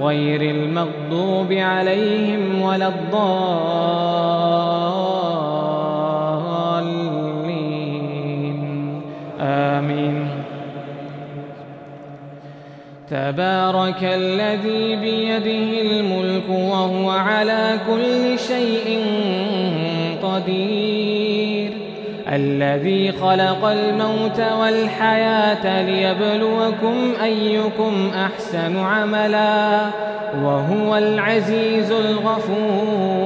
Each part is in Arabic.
غير المغضوب عليهم ولا الضالين. آمين. تبارك الذي بيده الملك وهو على كل شيء قدير. الذي خلق الموت والحياة ليبلوكم أيكم أحسن عملا وهو العزيز الغفور.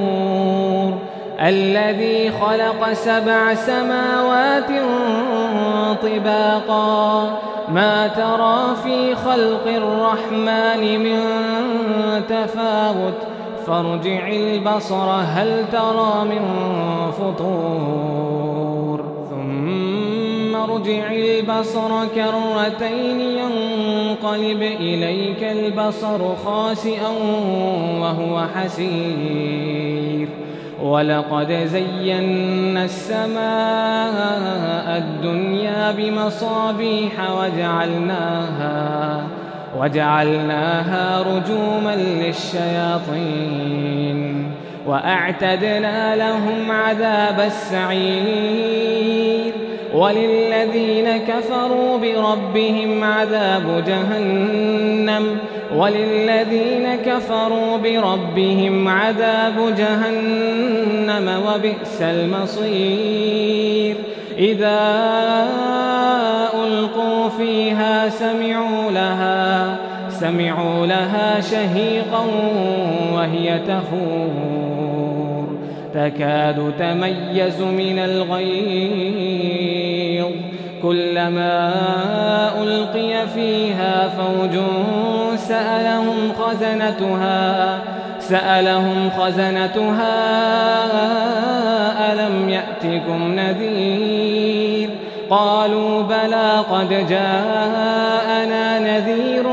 الذي خلق سبع سماوات طباقا. ما ترى في خلق الرحمن من تفاوت. فارجع البصر هل ترى من فطور. ثم ارجع البصر كرتين ينقلب إليك البصر خاسئا وهو حسير. ولقد زينا السماء الدنيا بمصابيح وجعلناها وجعلناها رجوما للشياطين. وأعتدنا لهم عذاب السعير. وللذين كفروا بربهم عذاب جهنم وللذين كفروا بربهم عذاب جهنم وبئس المصير. إذا ألقوا فيها سمعوا لها سمعوا لها شهيقا وهي تفور. تكاد تميز من الغيظ. كلما ألقي فيها فوج سألهم خزنتها سألهم خزنتها ألم يأتكم نذير؟ قالوا بلى قد جاءنا نذير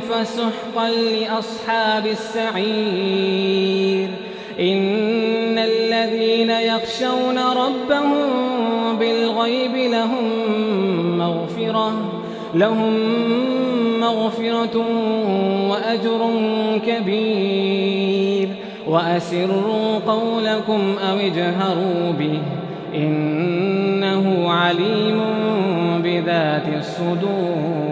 فسحقا لأصحاب السعير. إن الذين يخشون ربهم بالغيب لهم مغفرة لهم مغفرة وأجر كبير. وأسروا قولكم أو اجهروا به إنه عليم بذات الصدور.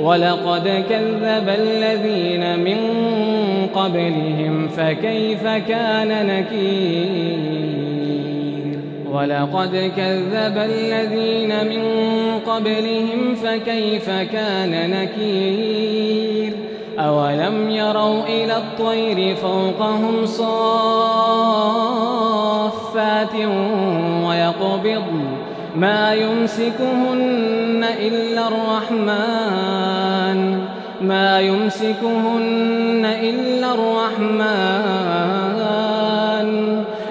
ولقد كذب الذين من قبلهم فكيف كان نكير؟ ولقد كذب الذين من قبلهم فكيف كان نكير؟ أولم يروا إلى الطير فوقهم صافات ويقبضن ما يمسكهن إلا الرحمن. ما يمسكهن إلا الرحمن.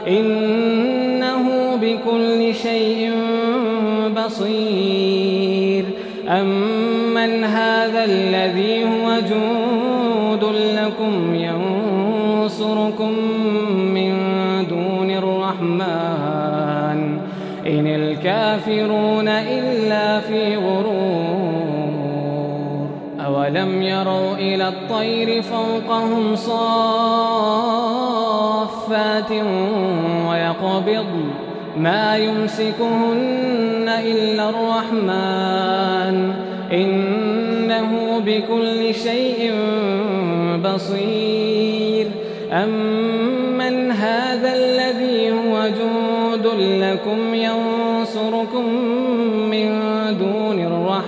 إنه بكل شيء بصير. أمن هذا الذي هو جود الكافرون إلا في غرور. أولم يروا إلى الطير فوقهم صافات ويقبضن ما يمسكهن إلا الرحمن. إنه بكل شيء بصير. أمن هذا الذي هو جود لكم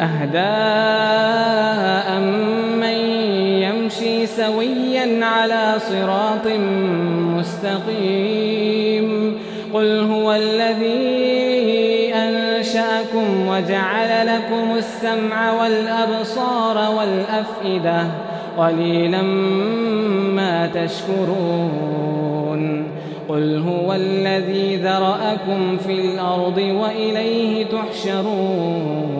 أهدى أم من يمشي سويا على صراط مستقيم. قل هو الذي أنشأكم وجعل لكم السمع والأبصار والأفئدة قليلا ما تشكرون. قل هو الذي ذرأكم في الأرض وإليه تحشرون.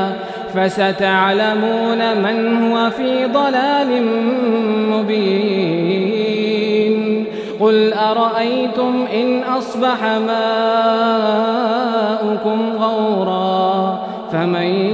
فستعلمون من هو في ضلال مبين. قل أرأيتم إن أصبح ماؤكم غورا فمن